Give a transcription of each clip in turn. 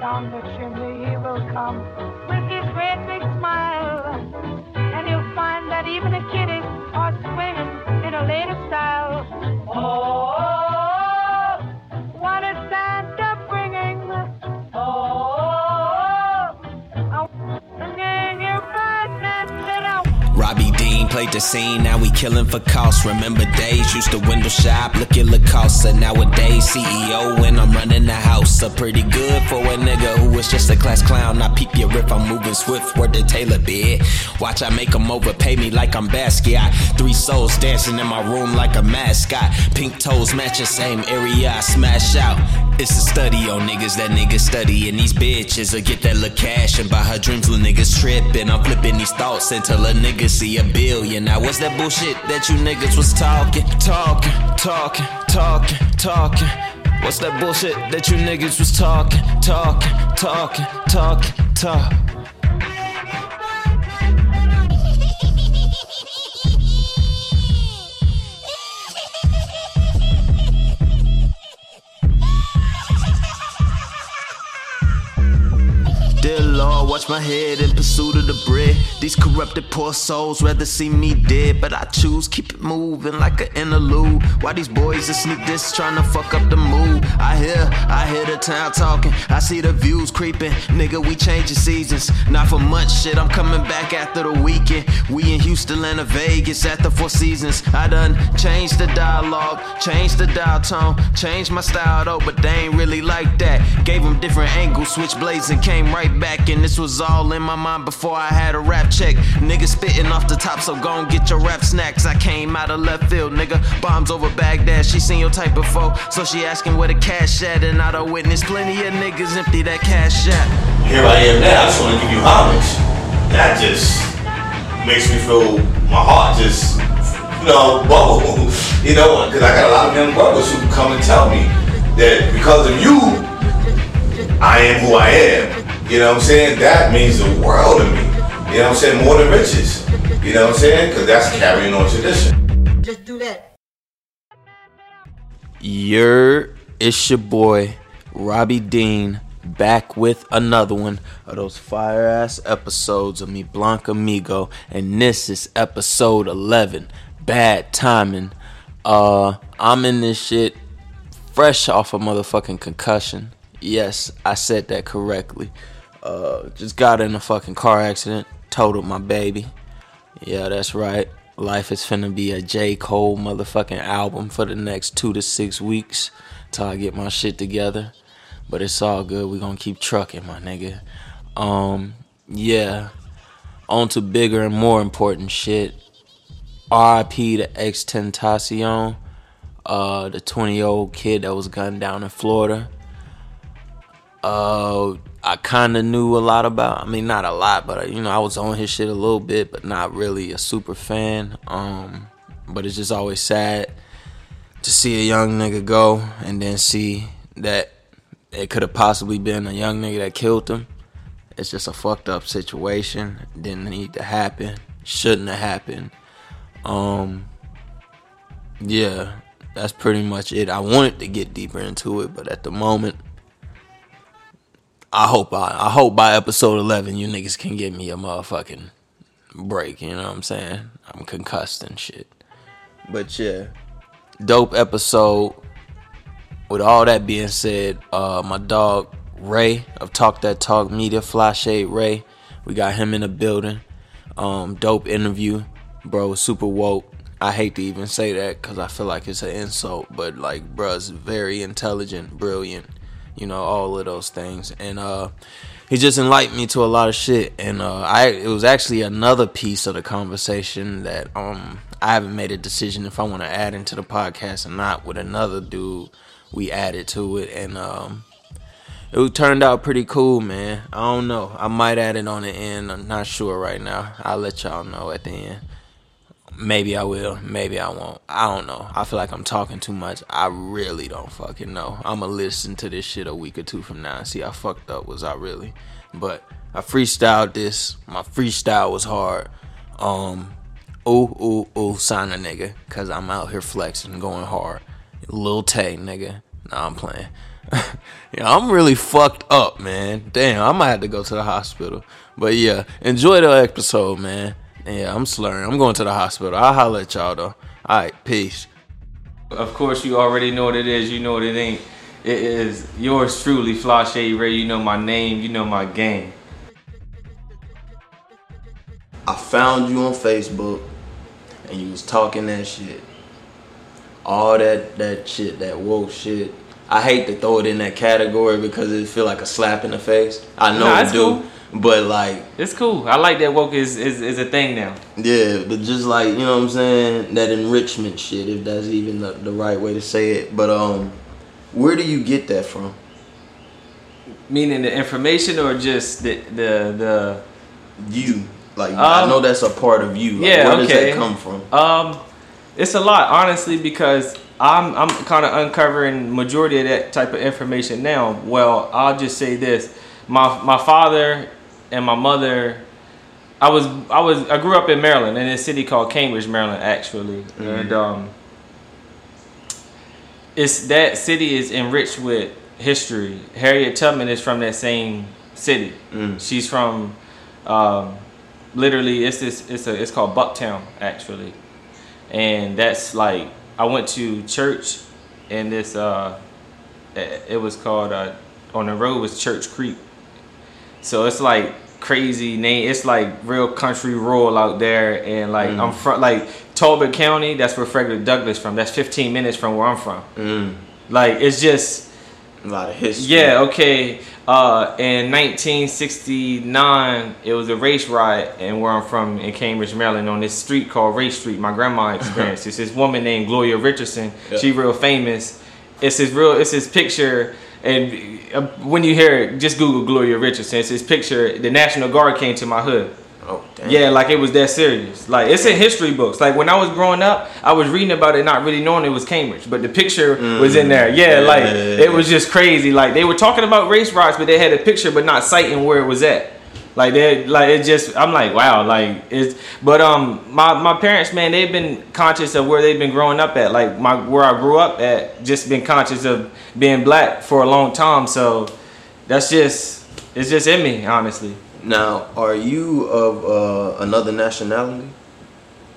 Down the chimney he will come with his great big smile. And you'll find that even the kiddies are swinging in a lady style. Oh, played the scene, now we killing for cost. Remember days, used to window shop, look at Lacoste. Nowadays, CEO when I'm running the house. Up pretty good for a nigga who was just a class clown. I peep your rip, I'm moving swift, word the Taylor bid. Watch, I make 'em overpay me like I'm Basquiat. Three souls dancing in my room like a mascot. Pink toes match the same area I smash out. It's a study on niggas that niggas study. And these bitches will get that little cash and buy her dreams, little niggas tripping. I'm flipping these thoughts until a nigga see a billion. Now, what's that bullshit that you niggas was talking? Talking, talking, talking, talking. What's that bullshit that you niggas was talking? Talking, talking, talking, talking. Watch my head in pursuit of the bread. These corrupted poor souls rather see me dead, but I choose keep it moving like an interlude. Why these boys are sneak this trying to fuck up the mood? I hear, I hear the town talking. I see the views creeping. Nigga, we changing seasons. Not for much shit. I'm coming back after the weekend. We in Houston and Vegas at the Four Seasons. I done changed the dialogue, changed the dial tone, changed my style though, but they ain't really like that. Gave them different angles, switch blades and came right back. And this was all in my mind before I had a rap check. Nigga spitting off the top, so gon' get your rap snacks. I came out of left field, nigga. Bombs over Baghdad, she seen your type before. So she asking where the cash at, and I done witnessed plenty of niggas empty that cash at. here I am now. I just want to give you homage. That just makes me feel my heart just, you know, bubble. You know, because I got a lot of young brothers who come and tell me that because of you, I am who I am. You know what I'm saying? That means the world to me. You know what I'm saying? More than riches. You know what I'm saying? Because that's carrying on tradition. Just do that. Your it's your boy Robbie Dean back with another one of those fire ass episodes of me Blanca Amigo, and this is episode 11. Bad timing. Uh, I'm in this shit fresh off a motherfucking concussion. Yes, I said that correctly. Uh, just got in a fucking car accident, totaled my baby. Yeah, that's right. Life is finna be a J. Cole motherfucking album for the next two to six weeks till I get my shit together. But it's all good. we gonna keep trucking, my nigga. Um, yeah. On to bigger and more important shit. RIP to X Tentacion, uh, the 20 year old kid that was gunned down in Florida. Uh, I kind of knew a lot about. I mean, not a lot, but uh, you know, I was on his shit a little bit, but not really a super fan. Um, but it's just always sad to see a young nigga go and then see that it could have possibly been a young nigga that killed him. It's just a fucked up situation. Didn't need to happen. Shouldn't have happened. Um, yeah, that's pretty much it. I wanted to get deeper into it, but at the moment, I hope I, I hope by episode eleven you niggas can give me a motherfucking break. You know what I'm saying? I'm concussed and shit. But yeah, dope episode. With all that being said, uh, my dog Ray of Talk That Talk Media, Fly Shade Ray, we got him in the building. Um, dope interview, bro. Super woke. I hate to even say that because I feel like it's an insult, but like, bruh's very intelligent, brilliant, you know, all of those things. And uh, he just enlightened me to a lot of shit. And uh, I, it was actually another piece of the conversation that um, I haven't made a decision if I want to add into the podcast or not. With another dude, we added to it, and um, it turned out pretty cool, man. I don't know. I might add it on the end. I'm not sure right now. I'll let y'all know at the end. Maybe I will. Maybe I won't. I don't know. I feel like I'm talking too much. I really don't fucking know. I'm gonna listen to this shit a week or two from now and see how fucked up was I really. But I freestyled this. My freestyle was hard. Um, ooh ooh ooh, sign a nigga, cause I'm out here flexing, going hard. Lil Tay, nigga. Nah, I'm playing. yeah, I'm really fucked up, man. Damn, I might have to go to the hospital. But yeah, enjoy the episode, man. Yeah, I'm slurring. I'm going to the hospital. I'll holler at y'all though. All right, peace. Of course, you already know what it is. You know what it ain't. It is yours truly, Flashe Ray. You know my name. You know my game. I found you on Facebook, and you was talking that shit. All that that shit, that woke shit. I hate to throw it in that category because it feel like a slap in the face. I know Nah, it do, cool. But like It's cool. I like that woke is, is, is a thing now. Yeah, but just like you know what I'm saying, that enrichment shit, if that's even the, the right way to say it. But um, where do you get that from? Meaning the information or just the the the You like I Um, know that's a part of you. Like, yeah, where does okay. that come from? Um, it's a lot, honestly, because I'm I'm kind of uncovering majority of that type of information now. Well, I'll just say this: my my father and my mother. I was I was I grew up in Maryland in a city called Cambridge, Maryland, actually, and um, it's that city is enriched with history. Harriet Tubman is from that same city. Mm. She's from um, literally it's this it's a it's called Bucktown actually, and that's like I went to church in this uh it it was called uh on the road was Church Creek, so it's like crazy name. It's like real country rural out there, and like I'm from like Talbot County. That's where Frederick Douglass from. That's 15 minutes from where I'm from. Mm, Like it's just a lot of history. yeah, okay. Uh, in 1969, it was a race riot, and where I'm from in Cambridge, Maryland, on this street called Race Street. My grandma experienced this. This woman named Gloria Richardson. Yeah. She real famous. It's his real. It's his picture. And uh, when you hear it, just Google Gloria Richardson. It's his picture. The National Guard came to my hood. Oh damn. Yeah, like it was that serious. Like it's in history books. Like when I was growing up, I was reading about it, not really knowing it was Cambridge, but the picture was in there. Yeah, Yeah, like it was just crazy. Like they were talking about race riots, but they had a picture, but not citing where it was at. Like they, like it just, I'm like, wow, like it's. But um, my my parents, man, they've been conscious of where they've been growing up at. Like my where I grew up at, just been conscious of being black for a long time. So that's just, it's just in me, honestly. Now, are you of uh, another nationality?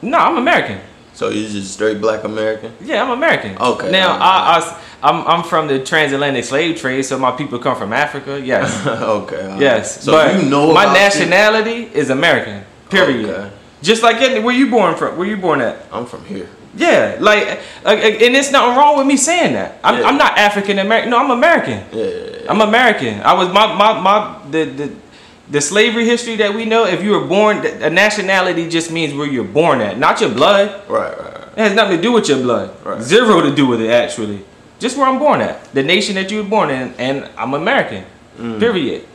No, I'm American. So you're just straight black American? Yeah, I'm American. Okay. Now I, I I'm I'm from the transatlantic slave trade, so my people come from Africa. Yes, okay. yes. So but you know my nationality is American. Period. Okay. Just like any- where you born from? Where you born at? I'm from here. Yeah, like, uh, and it's nothing wrong with me saying that. I'm, Yeah. I'm not African American. No, I'm American. Yeah, yeah, yeah. I'm American. I was my my my the the. The slavery history that we know, if you were born, a nationality just means where you're born at, not your blood. Right, right, right. It has nothing to do with your blood. Right. Zero to do with it, actually. Just where I'm born at. The nation that you were born in, and I'm American. Mm. Period.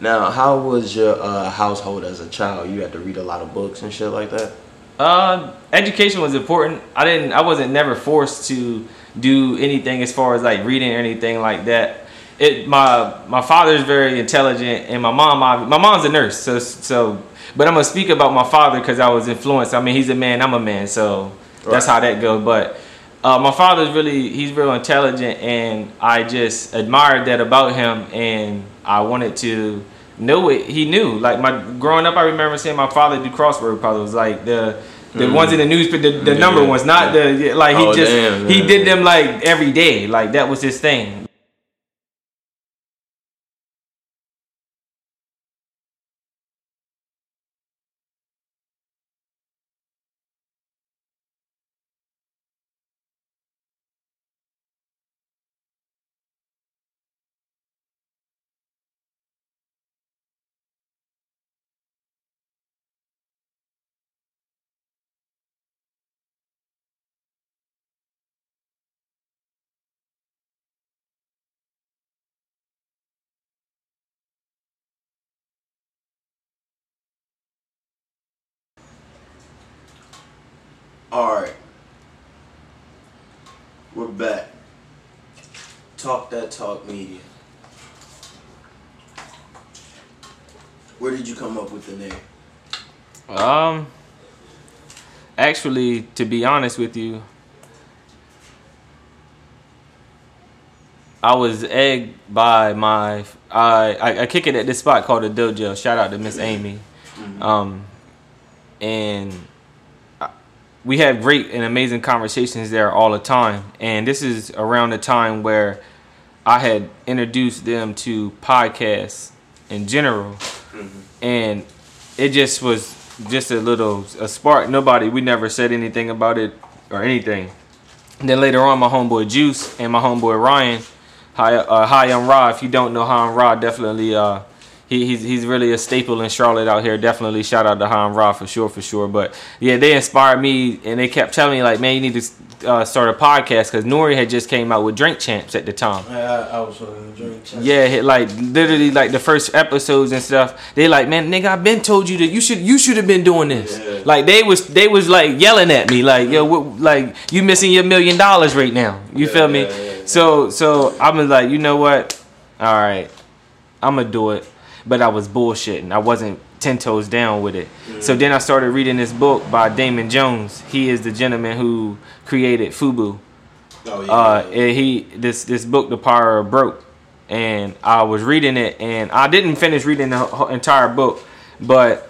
Now, how was your uh, household as a child? You had to read a lot of books and shit like that. Uh, education was important. I didn't. I wasn't never forced to do anything as far as like reading or anything like that. It my my father's very intelligent, and my mom. I, my mom's a nurse, so so. But I'm gonna speak about my father because I was influenced. I mean, he's a man. I'm a man, so that's Right. how that goes. But uh, my father's really he's real intelligent, and I just admired that about him, and I wanted to know it. He knew. Like my growing up, I remember seeing my father do crossword puzzles, like the. The ones in the newspaper, the, the Mm. Yeah, number ones, not yeah. the like he Oh, just damn, he did them like every day, like that was his thing. All right, we're back. Talk that talk media. Where did you come up with the name? Um, actually, to be honest with you, I was egged by my I, I I kick it at this spot called the Dojo. Shout out to Miss Amy, um, and we have great and amazing conversations there all the time. And this is around the time where I had introduced them to podcasts in general, and it just was just a little a spark. Nobody we never said anything about it or anything. And then later on, my homeboy Juice and my homeboy Ryan, hi, uh, hi, I'm Ra. If you don't know Hi, I'm Ra, definitely, uh, he, he's he's really a staple in Charlotte out here. Definitely shout out to I'm Ra for sure, for sure. But yeah, they inspired me, and they kept telling me like, man, you need to uh, start a podcast because N.O.R.E. had just came out with Drink Champs at the time. I, I was drink. Yeah, like literally like the first episodes and stuff. They like, man, nigga, I've been told you that you should you should have been doing this. Yeah. Like they was they was like yelling at me, like yo, what, like you missing your million dollars right now. You Yeah, feel me? yeah, yeah, yeah. So so I'm like, you know what? All right, I'm gonna do it. But I was bullshitting. I wasn't ten toes down with it. So then I started reading this book by Daymond Jones. He is the gentleman who created FUBU Oh, yeah. uh, and he this this book, The Power of Broke, and I was reading it, and I didn't finish reading the whole entire book, but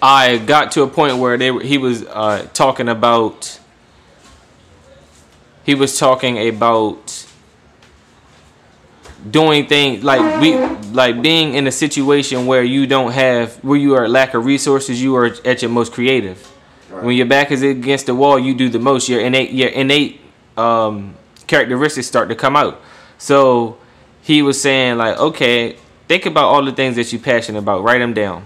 I got to a point where they were, he was uh, talking about he was talking about doing things like we like being in a situation where you don't have where you are lack of resources you are at your most creative. When your back is against the wall you do the most. Your innate your innate um, characteristics start to come out. So he was saying like okay think about all the things that you're passionate about. Write them down.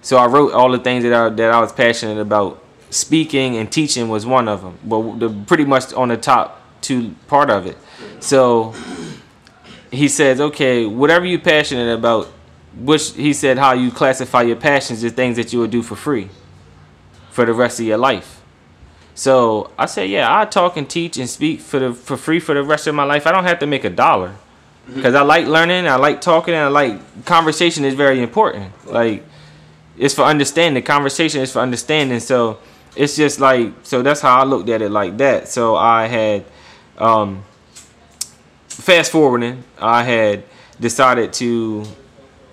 So I wrote all the things that I, that I was passionate about. Speaking and teaching was one of them, but the pretty much on the top two part of it. So he says, okay, whatever you're passionate about, which he said how you classify your passions is things that you would do for free for the rest of your life. So I said, yeah, I talk and teach and speak for the for free for the rest of my life. I don't have to make a dollar because I like learning, I like talking, and I like conversation is very important. Like it's for understanding. Conversation is for understanding. So it's just like so that's how I looked at it like that. So I had um fast forwarding, I had decided to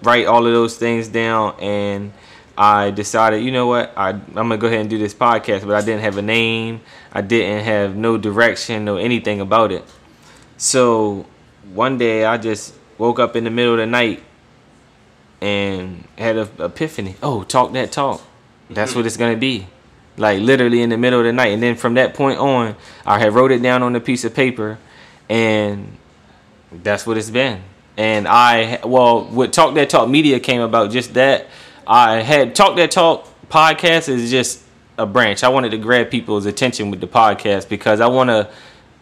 write all of those things down and I decided, you know what, I, I'm gonna go ahead and do this podcast, but I didn't have a name, I didn't have no direction, no anything about it. So one day I just woke up in the middle of the night and had an epiphany. Oh, talk that talk. That's what it's gonna be. Like literally in the middle of the night. And then from that point on, I had wrote it down on a piece of paper and that's what it's been. And I well, with Talk That Talk Media came about just that. I had Talk That Talk podcast is just a branch. I wanted to grab people's attention with the podcast because I want to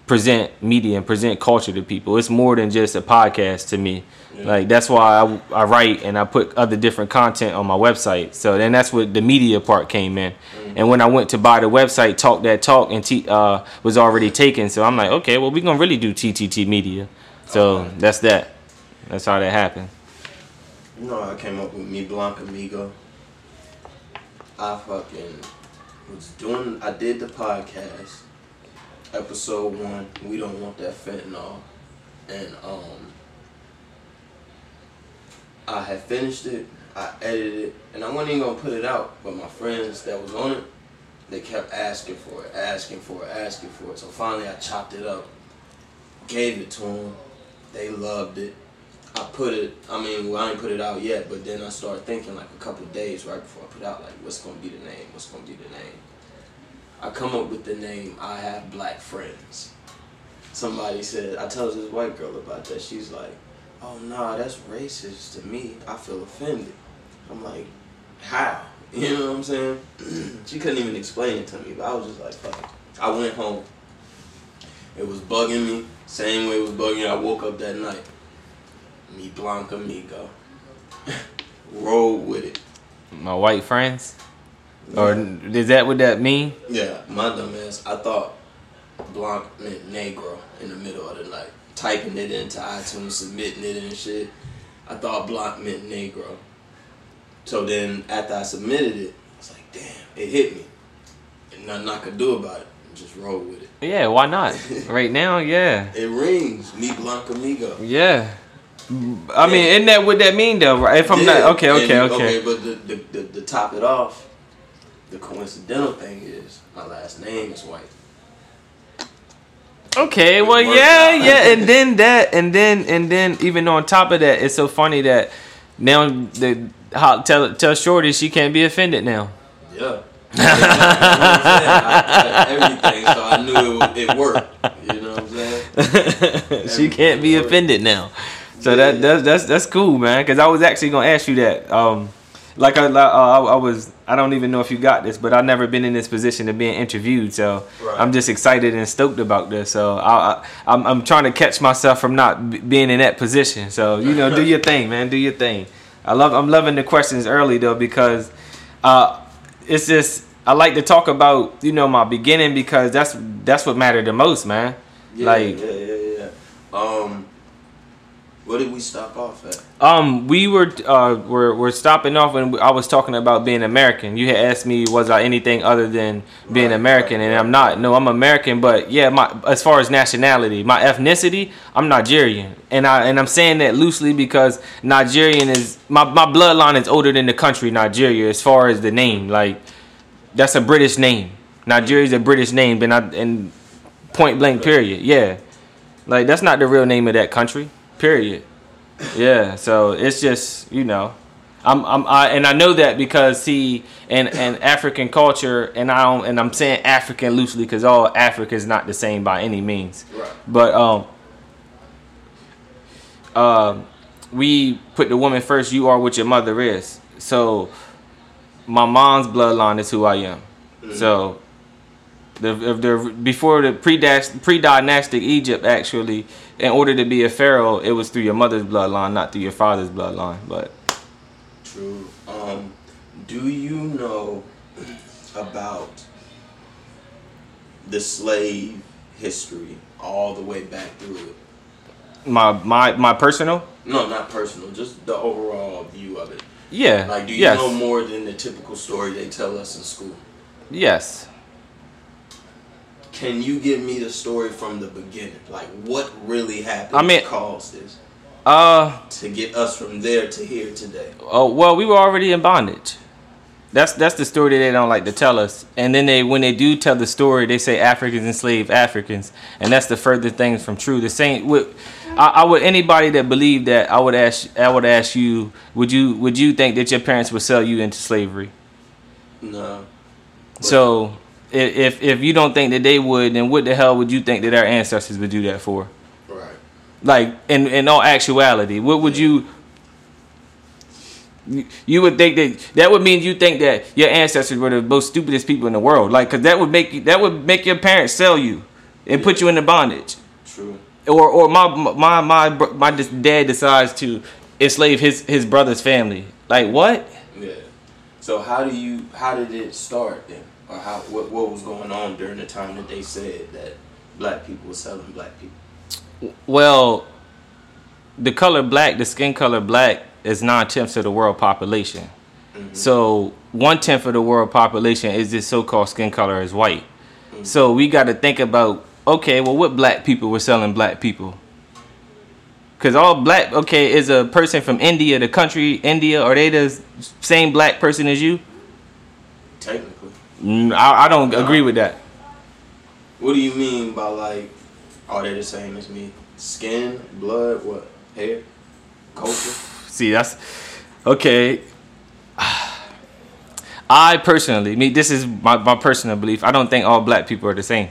present media and present culture to people. It's more than just a podcast to me. Like that's why I, I write and I put other different content on my website. So then that's what the media part came in. And when I went to buy the website, Talk That Talk and T, uh, was already taken. So I'm like, okay, well we're gonna really do TTT Media. So that's that. That's how that happened. You know, I came up with me Blanc Amigo. I fucking was doing. I did the podcast, episode one. We don't want that fentanyl, and um, I had finished it. I edited it, and I wasn't even gonna put it out. But my friends that was on it, they kept asking for it, asking for it, asking for it. So finally, I chopped it up, gave it to them. They loved it. I put it. I mean, well, I ain't put it out yet, but then I started thinking like a couple days right before I put out, like, what's gonna be the name? What's gonna be the name? I come up with the name. I have black friends. Somebody said I told this white girl about that. She's like, "Oh nah, that's racist to me. I feel offended." I'm like, "How?" You know what I'm saying? she couldn't even explain it to me, but I was just like, "Fuck." it. I went home. It was bugging me. Same way with bugging. I woke up that night. Me Blanca Migo. Roll with it. My white friends, or is that what that mean? Yeah, my dumb ass. I thought Blanc meant Negro in the middle of the night. Typing it into iTunes, submitting it and shit. I thought Blanc meant Negro. So then after I submitted it, I was like, damn, it hit me. And nothing I could do about it. Just roll with it. Yeah, why not? right now, yeah, It rings. Mi blanca amigo. yeah. I mean, isn't that what that mean though? Right? If I'm Yeah, not okay, okay, and- okay. Okay, but the, the, the, the top it off, the coincidental thing is my last name is white. Okay, well, yeah, yeah, and then that, and then, and then, even on top of that, it's so funny that now the how, tell tell Shorty she can't be offended now. Yeah. You know what I'm saying? I- I- everything, so I knew it, it worked. You know what I'm saying? she can't be offended now. So that that's that's that's cool, man. Because I was actually gonna ask you that. Um, like I, I I was, I don't even know if you got this, but I've never been in this position of being interviewed. So Right. I'm just excited and stoked about this. So I, I I'm I'm trying to catch myself from not b- being in that position. So you know, do your thing, man. Do your thing. I love I'm loving the questions early though because uh, it's just I like to talk about you know my beginning because that's that's what mattered the most, man. Yeah, like yeah, where did we stop off at? Um, we were uh we're we're stopping off when I was talking about being American. You had asked me was I anything other than being Right, American, right, and right. I'm not. No, I'm American, but yeah, my as far as nationality, my ethnicity, I'm Nigerian, and I and I'm saying that loosely because Nigerian is my my bloodline is older than the country Nigeria as far as the name. Like that's a British name. Nigeria is a British name, and I and point blank period. Yeah, like that's not the real name of that country. Period. Yeah, so it's just you know, I'm I'm I, and I know that because see, and and African culture, and I don't, and I'm saying African loosely because all Africa is not the same by any means. Right. But um, uh, we put the woman first. You are what your mother is. So my mom's bloodline is who I am. So the if the before the pre pre dynastic Egypt actually, in order to be a pharaoh, it was through your mother's bloodline, not through your father's bloodline. But True. Um, do you know about the slave history all the way back through it? my my my personal, No, not personal, just the overall view of it. yeah, Like, do you yes, know more than the typical story they tell us in school? yes. Can you give me the story from the beginning? Like, what really happened I mean- to cause this? Uh To get us from there to here today? oh well, we were already in bondage. That's that's the story that they don't like to tell us. And then they when they do tell the story, they say Africans enslaved Africans, and that's the further thing from true. The same with I, I would anybody that believed that I would ask I would ask you would you would you think that your parents would sell you into slavery? No. So if if you don't think that they would, then what the hell would you think that our ancestors would do that for? Right. Like in in all actuality, what would you? you- would think that that would mean you think that your ancestors were the most stupidest people in the world, like because that would make you that would make your parents sell you and put you into bondage, True. or or my my my my dad decides to enslave his his brother's family. Like what? Yeah. So how do you how did it start then? Or how what what was going on during the time that they said that black people were selling black people? Well, the color black, the skin color black, is nine tenths of the world population. Mm-hmm. So one tenth of the world population is this so-called skin color is white. Mm-hmm. So we got to think about okay, well, what black people were selling black people? Cause all black okay is a person from India, the country India, are they the same black person as you? Technically. Mm, I, I don't agree with that. What do you mean by like are they the same as me? Skin, blood, what? Hair? Culture? See, that's okay. I personally, me, this is my, my personal belief. I don't think all black people are the same.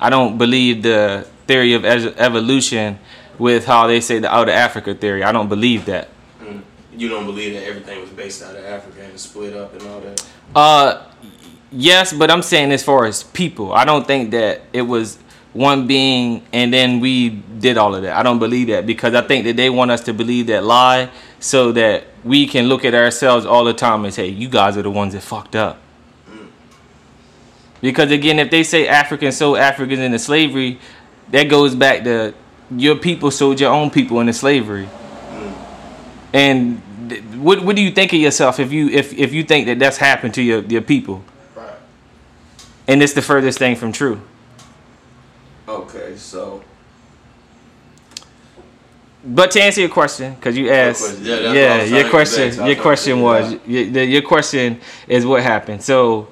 I don't believe the theory of ev- evolution with how they say the out of Africa theory. I don't believe that. Mm. You don't believe that everything was based out of Africa and split up and all that? Uh, yes, but I'm saying as far as people, I don't think that it was one being and then we did all of that. I don't believe that because I think that they want us to believe that lie so that we can look at ourselves all the time and say, "You guys are the ones that fucked up." Because again, if they say Africans sold Africans into slavery, that goes back to your people sold your own people into slavery. And what what do you think of yourself if you if if you think that that's happened to your your people? And it's the furthest thing from true. Okay, so But to answer your question, because you asked. Yeah, that's what I yeah, your question, get back to. I your question was, your, the- your question is what happened. So,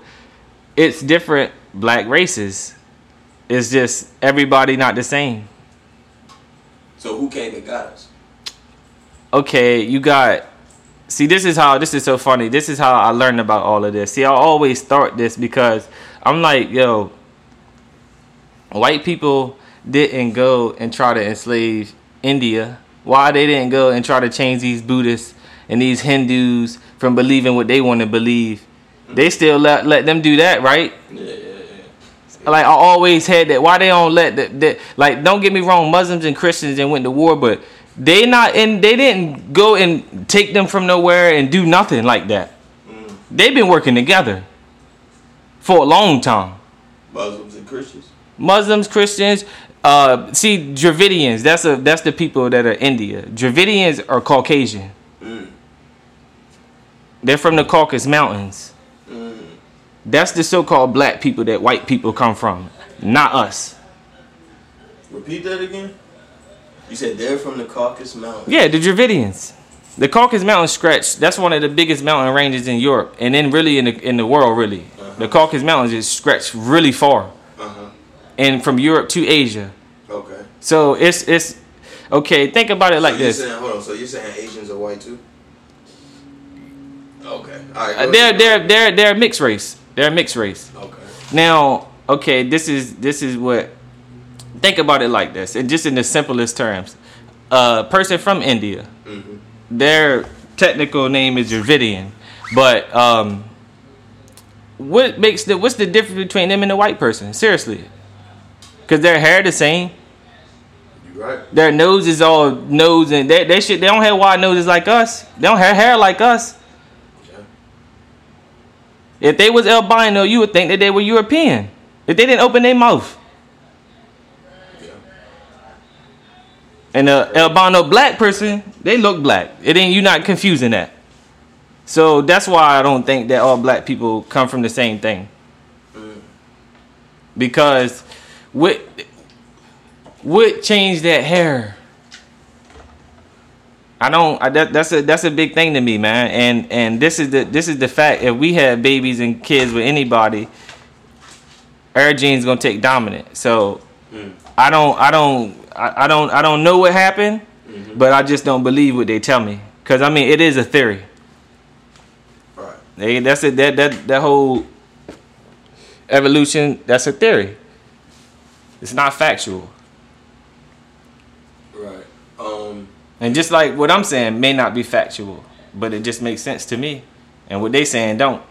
it's different black races. It's just everybody not the same. so who came and got us? okay, you got. See, this is how this is so funny. This is how I learned about all of this. See, I always thought this because I'm like, yo, white people didn't go and try to enslave India. Why they didn't go and try to change these Buddhists and these Hindus from believing what they want to believe? They still let let them do that, right? Yeah, yeah, yeah. like I always had that. Why they don't let that? that like, don't get me wrong, Muslims and Christians and went to war, but they not and They didn't go and take them from nowhere and do nothing like that. Mm. They've been working together for a long time. Muslims and Christians. Muslims, Christians. Uh, see, Dravidians. That's a that's the people that are India. Dravidians are Caucasian. Mm. They're from the Caucasus Mountains. Mm. That's the so-called black people that white people come from, not us. Repeat that again. You said they're from the Caucasus Mountains. Yeah, the Dravidians. The Caucasus Mountains stretch. That's one of the biggest mountain ranges in Europe, and then really in the in the world. Really, the Caucasus Mountains is stretched really far, Uh huh. and from Europe to Asia. Okay. So it's it's okay. Think about it like so this. Saying, hold on. So you're saying Asians are white too? Okay. All right. Uh, they're they're they're they're mixed race. They're a mixed race. Okay. Now, okay, this is this is what. Think about it like this, and just in the simplest terms, a person from India, Mm-hmm. their technical name is Dravidian, but um, what makes the what's the difference between them and the white person? Seriously, because their hair the same, You right. their nose is all nose, and they they shit they don't have wide noses like us. They don't have hair like us. Yeah. If they was albino, you would think that they were European. If they didn't open their mouth. Yeah. And a albino black person, they look black. It ain't you not confusing that. So that's why I don't think that all black people come from the same thing. Because what what changed that hair? I don't. I, that, that's a that's a big thing to me, man. And and this is the this is the fact. If we have babies and kids with anybody, our genes gonna take dominant. So Mm. I don't I don't I, I don't I don't know what happened, but I just don't believe what they tell me. Cause I mean it is a theory. They, that's it. That that that whole evolution. That's a theory. It's not factual. Right. Um. And just like what I'm saying may not be factual, but it just makes sense to me. And what they saying don't.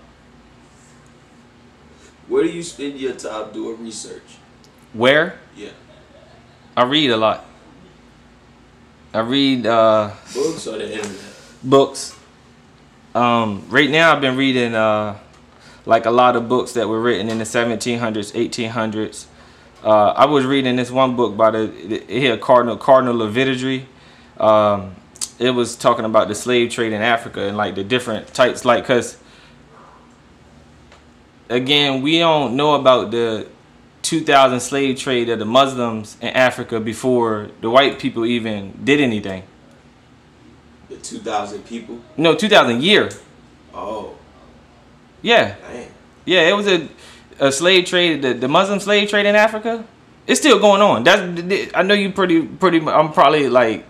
Where do you spend your time doing research? Where? Yeah. I read a lot. I read uh, Books or the internet? books. Um, right now, I've been reading uh, like a lot of books that were written in the 1700s, 1800s. Uh, I was reading this one book by the here Cardinal Cardinal of Vidadry. Um, it was talking about the slave trade in Africa and like the different types, like because again, we don't know about the 2000 slave trade of the Muslims in Africa before the white people even did anything. Two thousand people. No, 2000 year. Oh. Yeah, Damn. yeah, it was a, a slave trade, the, the Muslim slave trade in Africa. It's still going on. That's I know you pretty pretty. I'm probably like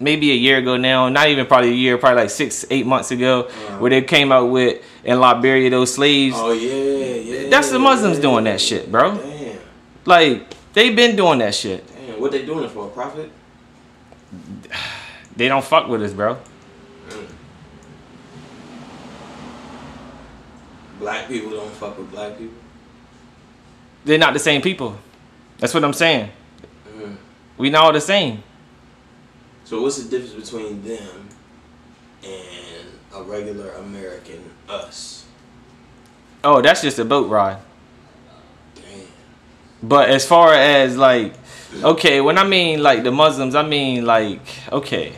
maybe a year ago now, not even probably a year, probably like six eight months ago, uh-huh. where they came out with in Liberia those slaves. Oh yeah, yeah. That's the Muslims doing that shit, bro. Damn. Like they've been doing that shit. Damn. What they doing it for? A profit? They don't fuck with us, bro. Black people don't fuck with black people. They're not the same people. That's what I'm saying. Mm. We not all the same. So what's the difference between them and a regular American us? Oh, that's just a boat ride. Damn. But as far as like, okay, when I mean like the Muslims, I mean like, okay,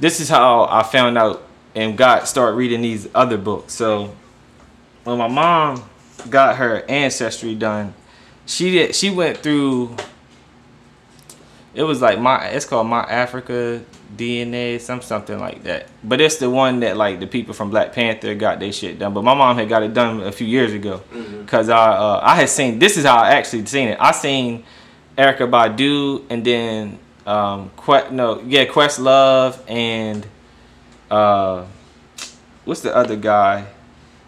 this is how I found out and got start reading these other books. So when my mom got her ancestry done, she did she went through It was like my. It's called my Africa DNA, some something like that. But it's the one that like the people from Black Panther got their shit done. But my mom had got it done a few years ago because I uh, I had seen. This is how I actually seen it. I seen Erykah Badu and then um que- no yeah Questlove and uh what's the other guy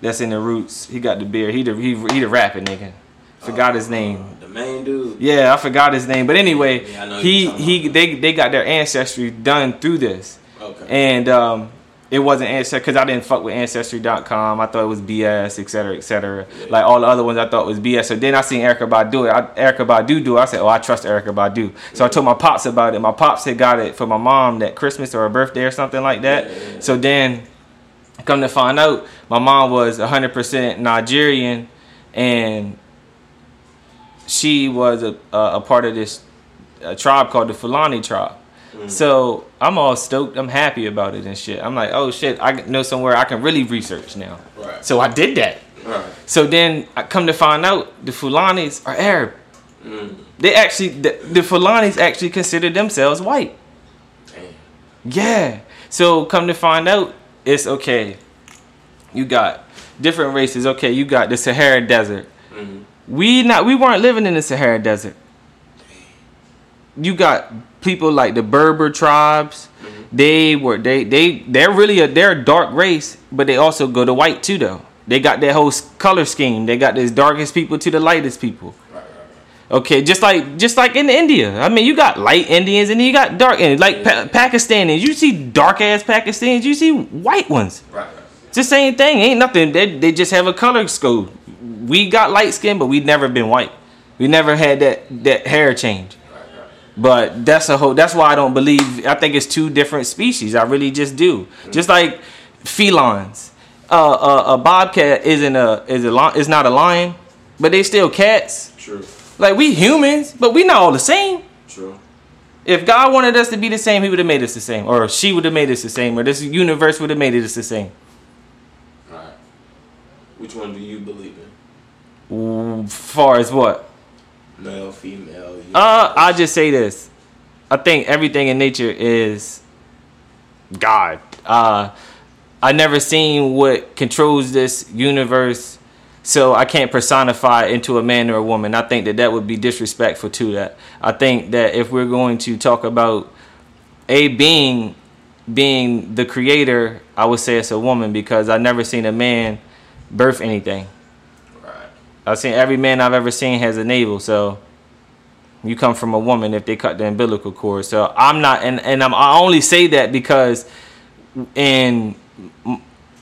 that's in the Roots? He got the beard. He the he, he the rapping nigga. Forgot his name. The main dude. Yeah, I forgot his name. But anyway, Yeah, I know who he he they they got their ancestry done through this. Okay. And um it wasn't ancestry because I didn't fuck with ancestry.com. I thought it was BS, et cetera, et cetera. Like all the other ones I thought was BS. So then I seen Erykah Badu it. I, Erykah Badu do it. I said, Oh, I trust Erykah Badu. So I told my pops about it. My pops had got it for my mom that Christmas or her birthday or something like that. So then come to find out, my mom was 100% Nigerian and she was a, a, a part of this a tribe called the Fulani tribe. Mm. So I'm all stoked. I'm happy about it and shit. I'm like, oh shit, I know somewhere I can really research now. Right. So I did that. Right. So then I come to find out the Fulanis are Arab. Mm. They actually, the, the Fulanis actually consider themselves white. Damn. Yeah. So come to find out, it's okay. You got different races. Okay, you got the Sahara Desert. Mm-hmm. We not we weren't living in the Sahara Desert. You got people like the Berber tribes. Mm-hmm. They were they they they're really a they're a dark race, but they also go to white too though. They got their whole color scheme. They got this darkest people to the lightest people. Okay, just like just like in India. I mean, you got light Indians and you got dark Indians. Like pa- Pakistanis, you see dark ass Pakistanis, you see white ones. Right. Right. It's the same thing. Ain't nothing. They, they just have a color code. We got light skin, but we never been white. We never had that that hair change. But that's a whole. That's why I don't believe. I think it's two different species. I really just do. Just like felines. Uh, uh, a bobcat isn't a is a lion, is not a lion, but they still cats. True. Like we humans, but we not all the same. True. If God wanted us to be the same, He would have made us the same, or she would have made us the same, or this universe would have made us the same. Right. Which one do you believe in? Far as what? Male, female. Uh, I'll just say this. I think everything in nature is God. Uh, I never seen what controls this universe, so I can't personify it into a man or a woman. I think that that would be disrespectful to that. I think that if we're going to talk about a being being the creator, I would say it's a woman because I never seen a man birth anything. I've seen every man I've ever seen has a navel, so you come from a woman if they cut the umbilical cord. So I'm not, and and I'm, I only say that because in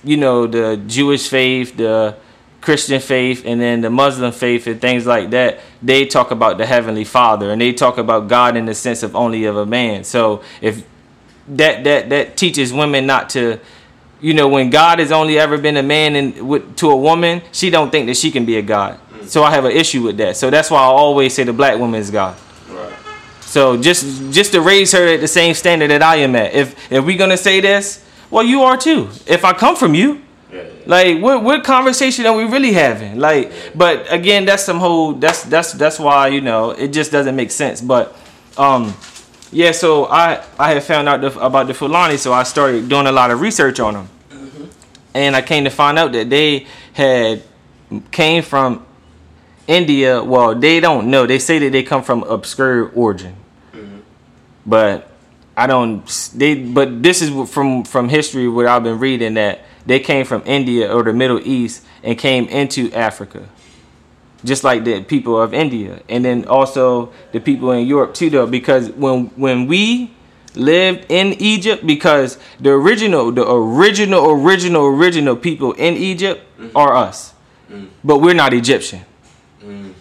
you know the Jewish faith, the Christian faith, and then the Muslim faith and things like that, they talk about the heavenly Father and they talk about God in the sense of only of a man. So if that that that teaches women not to you know when god has only ever been a man and with, to a woman she don't think that she can be a god so i have an issue with that so that's why i always say the black woman is god Right. so just just to raise her at the same standard that i am at if if we're gonna say this well you are too if i come from you Yeah. yeah. like what what conversation are we really having? Like, but again, that's some whole that's that's that's why you know it just doesn't make sense. But um, yeah. So I I had found out the, about the Fulani, so I started doing a lot of research on them, mm-hmm. and I came to find out that they had came from India. Well, they don't know. They say that they come from obscure origin, mm-hmm. but I don't. They but this is from from history what I've been reading that they came from India or the Middle East and came into Africa, just like the people of India, and then also the people in Europe too. Though because when when we lived in Egypt, because the original the original original original people in Egypt mm-hmm. are us, mm-hmm. but we're not Egyptian. Mm-hmm.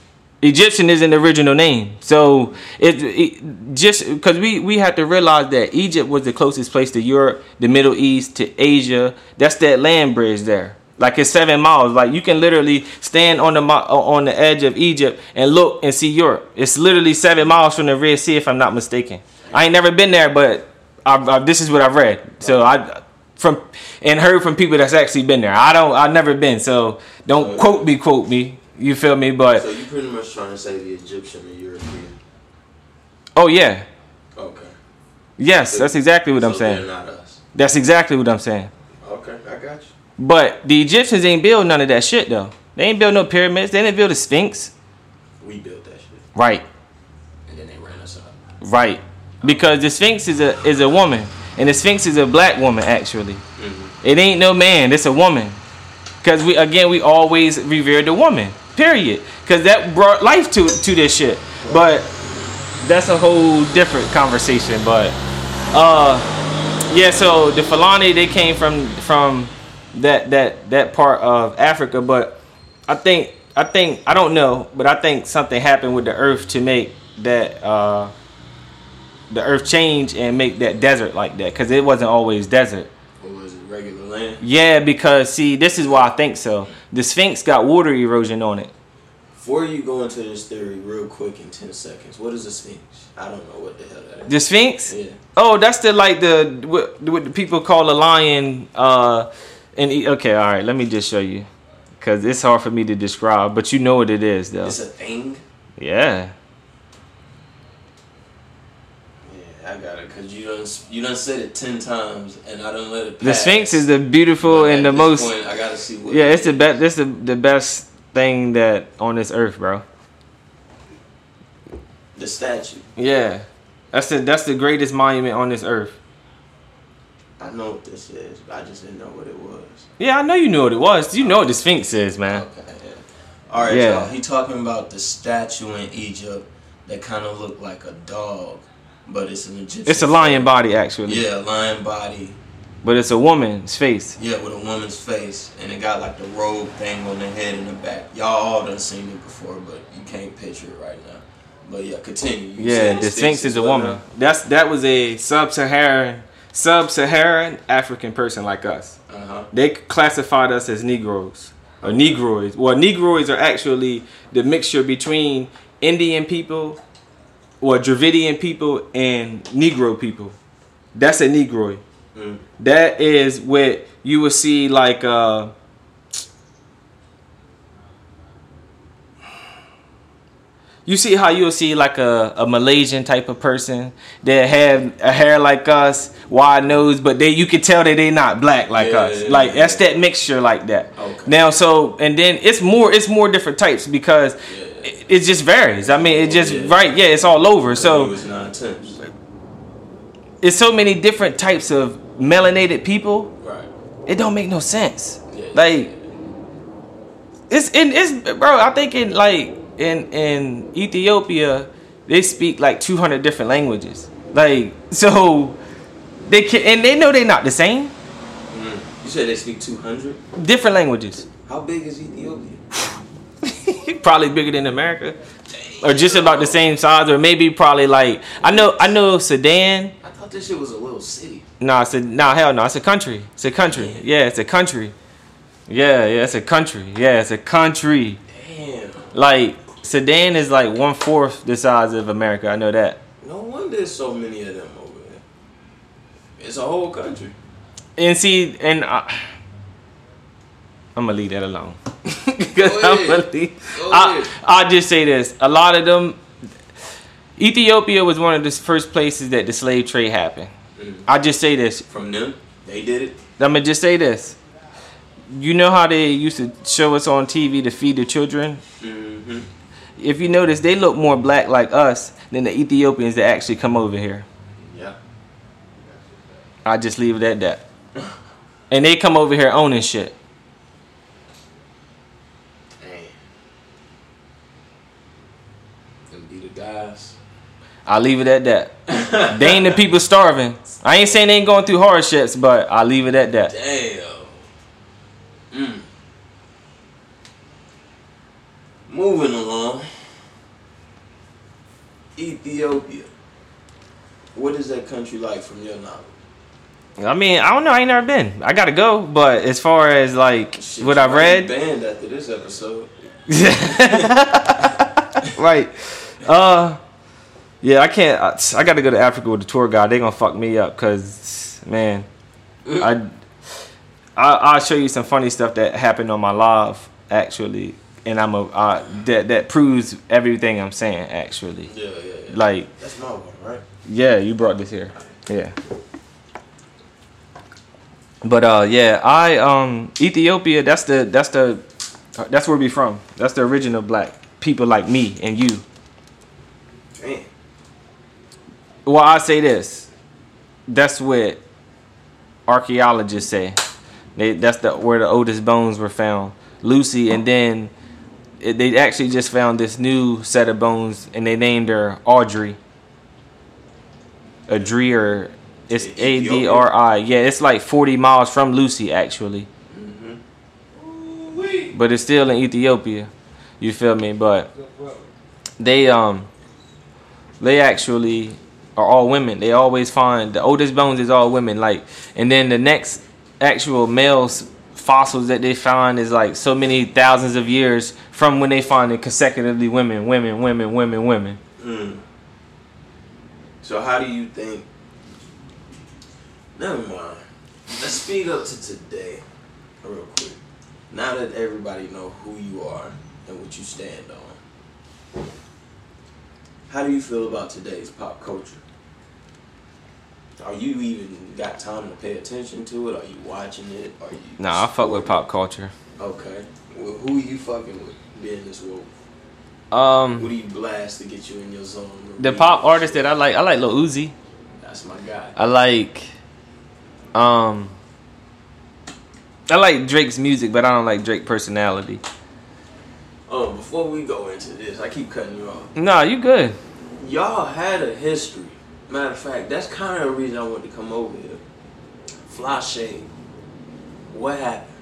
Egyptian isn't the original name. So it, it just because we we have to realize that Egypt was the closest place to Europe, the Middle East, to Asia. That's that land bridge there. Like it's seven miles. Like you can literally stand on the on the edge of Egypt and look and see Europe. It's literally seven miles from the Red Sea, if I'm not mistaken. I ain't never been there, but I, I, this is what I've read. So I from and heard from people that's actually been there. I don't. I've never been. So don't quote me. Quote me. You feel me? But So you pretty much trying to say the Egyptian and European. Oh yeah, Okay. Yes, that's exactly what I'm saying. That's exactly what I'm saying. Okay, I got you. But the Egyptians ain't build none of that shit though. They ain't build no pyramids. They didn't build the Sphinx. We built that shit, Right, and then they ran us out. right. Because the Sphinx is a is a woman, and the Sphinx is a black woman actually. It ain't no man. It's a woman. Cause we again we always revere the woman. Period. Cause that brought life to to this shit. But that's a whole different conversation. But uh, yeah. So the Fulani they came from from that that that part of Africa. But I think I think I don't know, but I think something happened with the earth to make that uh the earth change and make that desert like that. Cause it wasn't always desert. Was it? Regular land. Yeah, because see, this is why I think so. The Sphinx got water erosion on it. Before you go into this theory, real quick in ten seconds, what is a sphinx? I don't know what the hell that is. The Sphinx? Yeah. Oh, that's the like the what, what the people call a lion. Uh, and okay, all right, let me just show you, cause it's hard for me to describe, but you know what it is though. It's a thing. Yeah. Yeah, I got it. Cause you done you done said it ten times, and I don't let it. Pass. The Sphinx is the beautiful But and the most. Point, I gotta see what. Yeah, it's the best. This the the best thing that on this earth, bro. the statue. Yeah, that's the that's the greatest monument on this earth. I know what this is, but I just didn't know what it was. Yeah, I know you knew what it was. You know what the Sphinx is, man. Okay. Yeah. All right, Yeah. y'all. He talking about the statue in Egypt that kind of looked like a dog, but it's an Egyptian. It's a lion body, actually. Yeah, lion body. But it's a woman's face. Yeah, with a woman's face, and it got like the robe thing on the head and the back. Y'all all done seen it before, but you can't picture it right now. But yeah, continue. You Yeah, the Sphinx is a woman. That's that was a sub-Saharan, sub-Saharan African person like us. Uh-huh. They classified us as Negroes or Negroids. Well, Negroids are actually the mixture between Indian people, or Dravidian people, and Negro people. That's a Negroid. Mm. That is what you would see like uh You see how you'll see like a, a Malaysian type of person that have a hair like us, wide nose, but they you can tell that they not black like Yeah, us. yeah, like yeah. that's that mixture like that. Okay. Now so and then it's more it's more different types because it, it just varies. I mean it just right yeah it's all over. So was nine tenths. it's so many different types of melanated people Right. it don't make no sense. Like it's in it's bro, I think in like in in Ethiopia they speak like 200 different languages. Like so they can and they know they're not the same. Mm. You said they speak two hundred. Different languages. How big is Ethiopia? probably bigger than America. Or just about the same size or maybe probably like I know I know Sudan I thought this shit was a little city. No, it's a nah, hell no, it's a country. It's a country. Yeah, it's a country. Yeah, yeah, it's a country. Yeah, it's a country. Damn. Like Sudan is like one fourth the size of America. I know that. No wonder there's so many of them over there. It's a whole country. And see, and I, I'm gonna leave that alone. Because I'm gonna leave. Go I. I'll just say this: a lot of them. Ethiopia was one of the first places that the slave trade happened. Mm. I'll just say this: From them, they did it. I'm gonna just say this. You know how they used to show us on TV to feed the children? Mm-hmm. If you notice, they look more black like us than the Ethiopians that actually come over here. Yeah. I just leave it at that. And they come over here owning shit. Damn. Them be the guys. I leave it at that. they ain't the people starving. I ain't saying they ain't going through hardships, but I leave it at that. Damn. Mm. Moving along. Ethiopia. What is that country like from your knowledge? I mean, I don't know. I ain't never been. I gotta go, but as far as like Shit, what I've read, Banned after this episode. right? Uh, yeah, I can't. I, I got to go to Africa with the tour guide. They gonna fuck me up, cause man, I, I I'll show you some funny stuff that happened on my live actually, and I'm a uh, that that proves everything I'm saying actually. Yeah, yeah, yeah. Like, That's my one, right? yeah, you brought this here. Yeah. But uh, yeah, I um Ethiopia. That's the that's the that's where we from. That's the original black people like me and you. Damn. Well, I say this. That's what archaeologists say. They, that's the where the oldest bones were found, Lucy, and then it, they actually just found this new set of bones, and they named her Audrey. Adri or it's A D R I. Yeah, it's like forty miles from Lucy actually, Ooh-wee. but it's still in Ethiopia. You feel me? But they um they actually are all women. They always find the oldest bones is all women. Like, and then the next actual males fossils that they find is like so many thousands of years from when they find it consecutively women, women, women, women, women. Mm. So how do you think? Never mind. Let's speed up to today, real quick. Now that everybody know who you are and what you stand on, how do you feel about today's pop culture? Are you even got time to pay attention to it? Are you watching it? Are you? Nah, I fuck with pop culture. Okay. Well, who are you fucking with? Being this woke. Um, What do you blast to get you in your zone? the pop artist that I like, I like Lil Uzi. That's my guy. I like, um, I like Drake's music, but I don't like Drake personality. Oh, before we go into this, I keep cutting you off. Nah, you good. Y'all had a history. Matter of fact, that's kind of the reason I wanted to come over here. Fly Shade. What happened?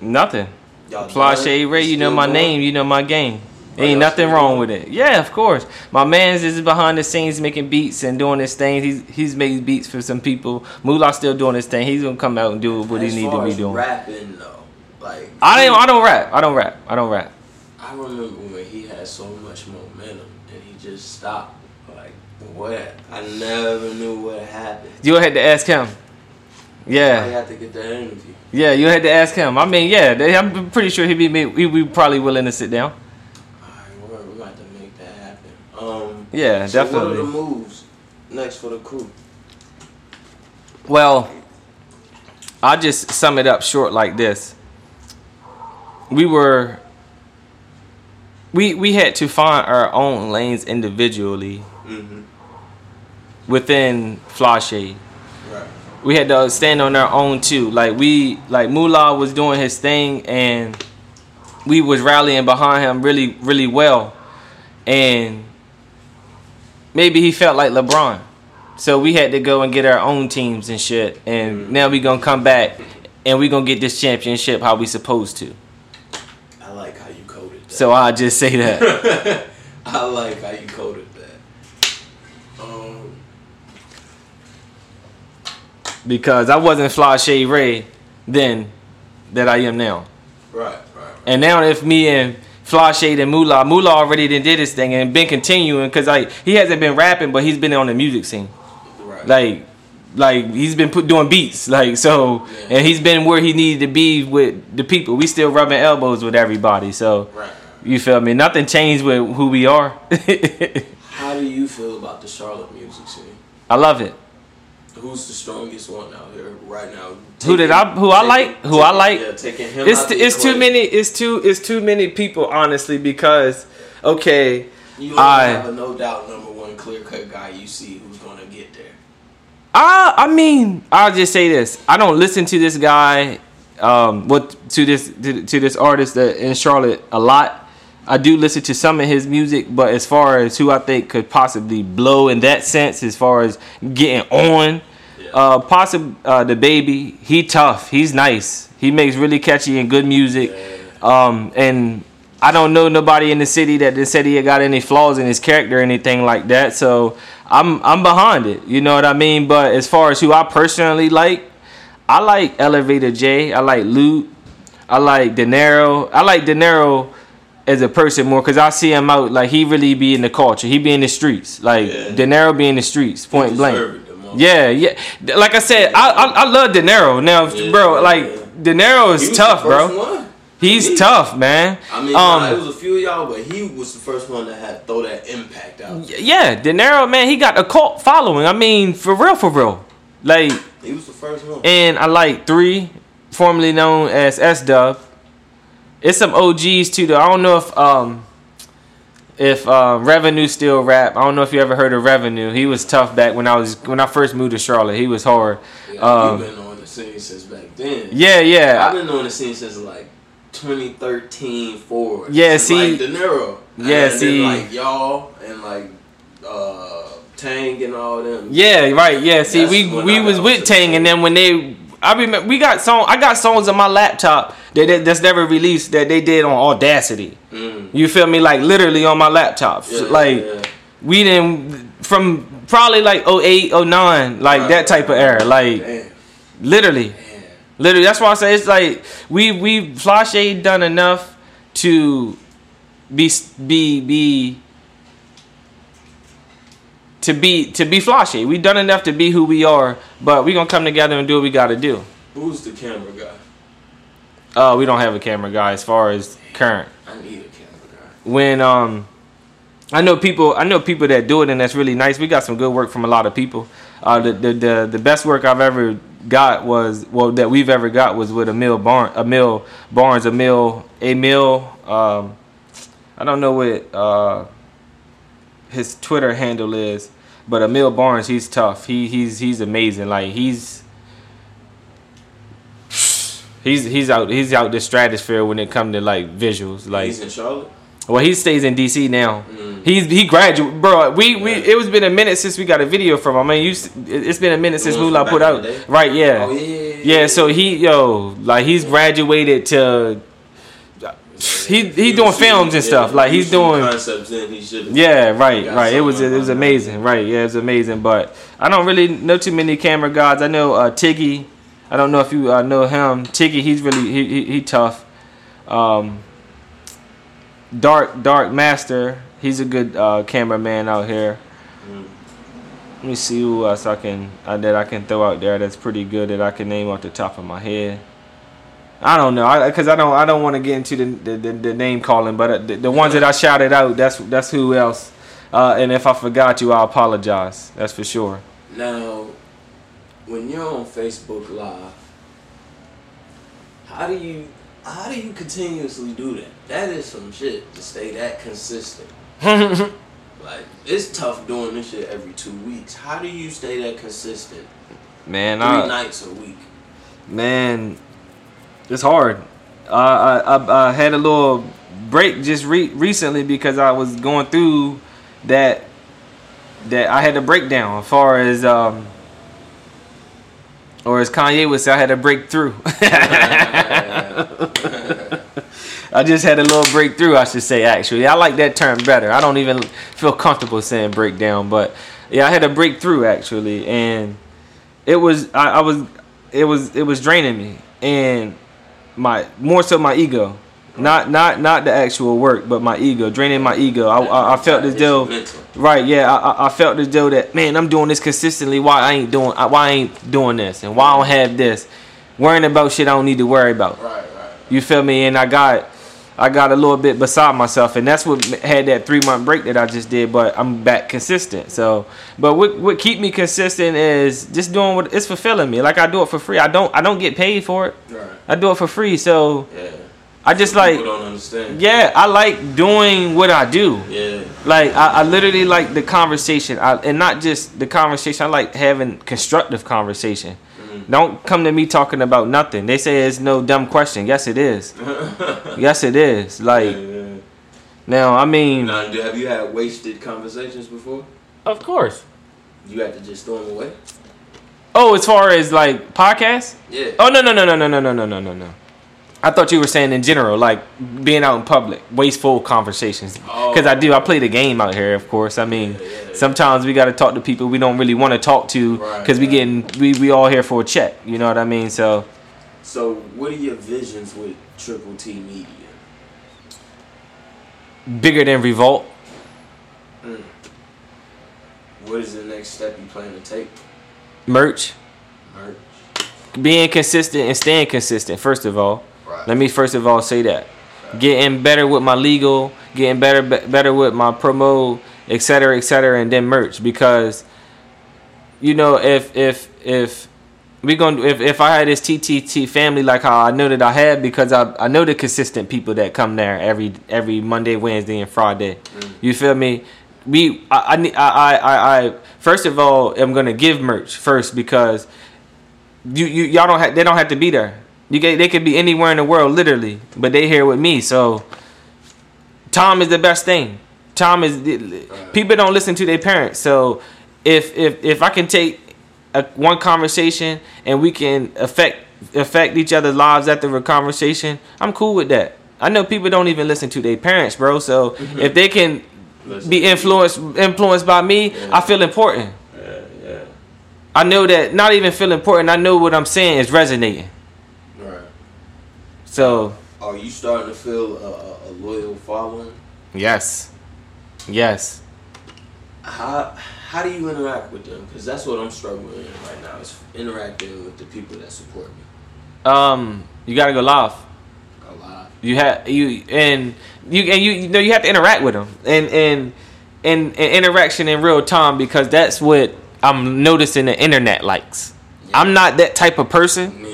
Nothing. Y'all Fly done? Shade Ray, you know my going? name, you know my game. Ain't nothing wrong with it. Yeah, of course. My man's is behind the scenes making beats and doing his thing. He's he's made beats for some people. Moolah still doing his thing. He's gonna come out and do what As he need to be as doing. Rapping though, like I don't I don't rap. I don't rap. I don't rap. I remember when he had so much momentum and he just stopped. Like what? I never knew what happened. You had to ask him. Yeah. I Yeah, had to get that interview. yeah. You had to ask him. I mean, yeah. they- I'm pretty sure he'd be he'd be probably willing to sit down. Alright, we're, we're about to make that happen. Um, Yeah, so what are definitely. the moves next for the crew? Well, I'll just sum it up short like this. We were we we had to find our own lanes individually Mm-hmm. Within Fly Shade. Right. We had to stand on our own too. Like we like Moolah was doing his thing and we was rallying behind him really, really well. And maybe he felt like LeBron. So we had to go and get our own teams and shit. And mm-hmm. now we gonna come back and we gonna get this championship how we supposed to. I like how you coded that. So I just say that. I like how you coded that. Um, because I wasn't Fly Shade Ray then that I am now. right, right. And now if me and Fly Shade and Moolah, Moolah already did this thing and been continuing because like he hasn't been rapping, but he's been on the music scene. Right. Like, like he's been put doing beats. Like so, Yeah. and he's been where he needed to be with the people. We still rubbing elbows with everybody. So right. you feel me? Nothing changed with who we are. How do you feel about the Charlotte music scene? I love it. Who's the strongest one out here right now? Who did I- who I like? Who I like? Yeah, taking him. It's it's too many. It's too it's too many people honestly because okay. You I- have a no doubt number one clear cut guy you see who's gonna get there. I I mean, I'll just say this. I don't listen to this guy, um, what to this to, to this artist that in Charlotte a lot. I do listen to some of his music, but as far as who I think could possibly blow in that sense, as far as getting on, uh, possibly uh, DaBaby. He tough. He's nice. He makes really catchy and good music. Um, and I don't know nobody in the city that they said he got any flaws in his character or anything like that. So I'm I'm behind it. You know what I mean? But as far as who I personally like, I like Elevator J. I like Loot. I like De Niro. I like De Niro as a person more because I see him out like he really be in the culture. He be in the streets. Like Yeah. De Niro be in the streets, point blank. it Yeah, yeah. Like I said, I I, I love De Niro. Now, Yeah, bro, yeah. like De Niro is tough, bro. One. He's He- tough, man. I mean, um, nah, it was a few of y'all, but he was the first one to have throw that impact out. yeah, De Niro, man, he got a cult following. I mean, for real, for real. Like, He was the first one. and I like three, formerly known as S Dub. It's some OGs too, though. I don't know if um if um, Revenue still rap. I don't know if you ever heard of Revenue. He was tough back when I was when I first moved to Charlotte. He was hard. Yeah, Um, you've been on the scene since back then. Yeah, yeah. I've been on the scene since like 2013 forward. Yeah, Since, see- like De Niro. Yeah, and see- Then, like y'all and like uh Tang and all them. Yeah, right. Yeah. See, That's we we was with Tang, and then when they, I remember we got song. I got songs on my laptop that that's never released that they did on Audacity. Mm. You feel me? Like literally on my laptop. Yeah, like yeah. we didn't from probably like 08, 09, like Right, that type of era. Like Damn. literally, Damn. literally. That's why I say it's like we we Flashe done enough to be be be to be to be flashy. We done enough to be who we are, but we gonna come together and do what we gotta do. Who's the camera guy? Uh, we don't have a camera guy as far as current. I need a camera guy. When um, I know people. I know people that do it, and that's really nice. We got some good work from a lot of people. Uh, the the the, the best work I've ever got was well that we've ever got was with Emil Barnes, Emil Barnes, Emil Emil. Um, I don't know what uh his Twitter handle is, but Emil Barnes, he's tough. He he's he's amazing. Like he's. He's he's out he's out the stratosphere when it come to like visuals like He's in Charlotte. well, he stays in DC now. Mm. He's he graduated, bro. We we it was been a minute since we got a video from him. I mean, you it's been a minute since Moolah put out. Right? Yeah. Oh yeah. yeah, yeah. So he yo like he's graduated to. He he doing films and stuff. Like he's doing. concepts. Then he should. Yeah, right, right. It was it was amazing, right? Yeah, it was amazing. But I don't really know too many camera gods. I know uh, Tiggy. I don't know if you uh, know him. Tiggy, he's really he he, he tough. Um, Dark Dark Master, he's a good uh, cameraman out here. Mm. Let me see who else I can uh, that I can throw out there that's pretty good that I can name off the top of my head. I don't know, because I, don't I don't want to get into the the, the, the name calling, but uh, the, the ones that I shouted out, that's that's who else. Uh, and if I forgot you, I apologize. That's for sure. Now, when you're on Facebook Live, how do you how do you continuously do that? That is some shit to stay that consistent. Like it's tough doing this shit every two weeks. How do you stay that consistent? Man, Three I, nights a week. man, it's hard. Uh, I, I I had a little break just re- recently because I was going through that that I had a breakdown as far as um or as Kanye would say, I had a breakthrough. I just had a little breakthrough, I should say. Actually, I like that term better. I don't even feel comfortable saying breakdown, but yeah, I had a breakthrough actually, and it was I, I was it was it was draining me, and my more so my ego, not not not the actual work, but my ego, draining my ego. I I, I felt though. mental. Right, yeah, I, I- felt as though that man, I'm doing this consistently. Why I ain't doing? Why I ain't doing this? And why I don't have this? Worrying about shit I don't need to worry about. Right, right. You feel me? And I got, I got a little bit beside myself, and that's what had that three month break that I just did. But I'm back consistent. So, but what what keep me consistent is just doing what it's fulfilling me. Like I do it for free. I don't I don't get paid for it. Right. I do it for free. So Yeah. I just like, don't understand. yeah, I like doing what I do. Yeah. Like I, I literally like the conversation, I, and not just the conversation. I like having constructive conversation. Don't come to me talking about nothing. They say it's no dumb question. Yes, it is. yes, it is. Like yeah. now, I mean, Now, have you had wasted conversations before? of course. You had to just throw them away? Oh, as far as like podcasts. Yeah. Oh no no no no no no no no no no no. I thought you were saying in general, like being out in public, wasteful conversations. Oh. Because I do, I play the game out here. Of course, I mean, Yeah, yeah, yeah. sometimes we got to talk to people we don't really want to talk to Right, because we right. getting we we all here for a check. You know what I mean? So So, what are your visions with Triple T Media? bigger than Revolt. Mm. What is the next step you plan to take? Merch, Merch. being consistent and staying consistent. First of all, Right. let me first of all say that. Getting better with my legal, getting better be- better with my promo, etc., cetera, et cetera, and then merch because you know, if if if we going if if I had this TTT family like how I know that I had because I I know the consistent people that come there every every Monday, Wednesday, and Friday. Mm. You feel me? We I I I I, I first of all I'm gonna give merch first because you you y'all don't have they don't have to be there. You get, they could be anywhere in the world literally, but they here with me. So Tom is the best thing. Tom is people don't listen to their parents. So if if if I can take a, one conversation and we can affect affect each other's lives after a conversation, I'm cool with that. I know people don't even listen to their parents, bro. So mm-hmm. if they can Listen. be influenced influenced by me, I feel important. Yeah, yeah. I know that not even feel important. I know what I'm saying is resonating. So Are you starting to feel a, a, loyal following? yes, yes. How how do you interact with them? Because that's what I'm struggling with right now. Is interacting with the people that support me Um, you gotta go live. a lot. You have you and you and you you know you have to interact with them and and and, and interaction in real time because that's what I'm noticing the internet likes. I'm not that type of person. yeah, yeah, exactly.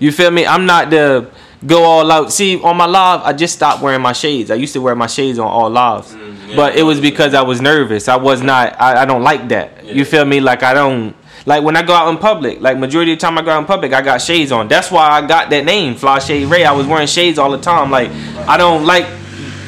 You feel me? I'm not the go all out. See, on my live, I just stopped wearing my shades. I used to wear my shades on all lives, Mm, yeah. but it was because I was nervous. I was not. I, I don't like that. Yeah. You feel me? Like I don't. Like when I go out in public, like majority of the time I go out in public, I got shades on. That's why I got that name, Fly Shade Ray. I was wearing shades all the time. Like I don't like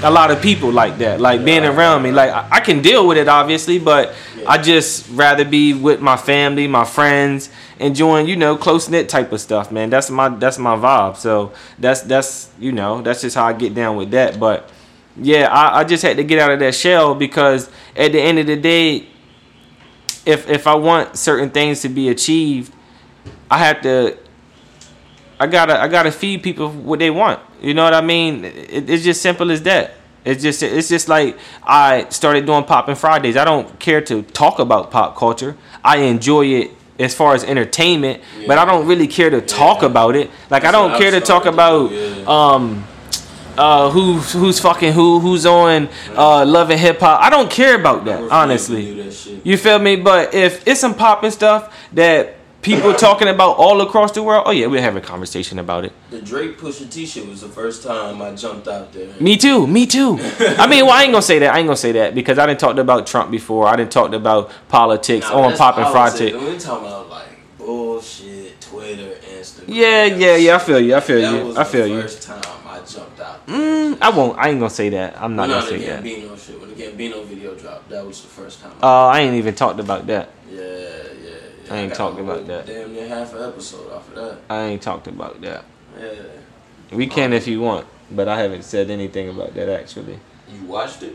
a lot of people like that. Like being around me. Like I, I can deal with it obviously, but I just rather be with my family, my friends, enjoying you know close knit type of stuff, man. That's my that's my vibe. So that's that's you know that's just how I get down with that. But yeah, I, I just had to get out of that shell because at the end of the day, if if I want certain things to be achieved, I have to. I gotta I gotta feed people what they want. You know what I mean? It, it's just simple as that. It's just it's just like I started doing Poppin' Fridays. I don't care to talk about pop culture. I enjoy it as far as entertainment, but I don't really care to talk about it. Like I don't care to talk about yeah. um uh who's who's fucking who who's on uh love and hip hop. I don't care about that honestly. You feel me? But if it's some popping stuff that people talking about all across the world, oh yeah, we'll have a conversation about it. The Drake Pusha T shit was the first time I jumped out there. Me too, me too. I mean, well, I ain't gonna say that. I ain't gonna say that because I didn't talked about Trump before. I didn't talked about politics Nah, on that's popping politics. Friday. We talking about like bullshit, Twitter, Instagram. Yeah, yeah, yeah. I feel you. I feel that you. Was I feel the you. First time I jumped out. Mm, I won't. I ain't gonna say that. I'm not gonna say that. Gambino shit. When the Gambino video dropped, that was the first time. Uh, I ain't even talked about that. yeah. I ain't talking about that. Damn near half an episode off of that. I ain't talked about that. Yeah. We can if you want, but I haven't said anything about that actually. You watched it.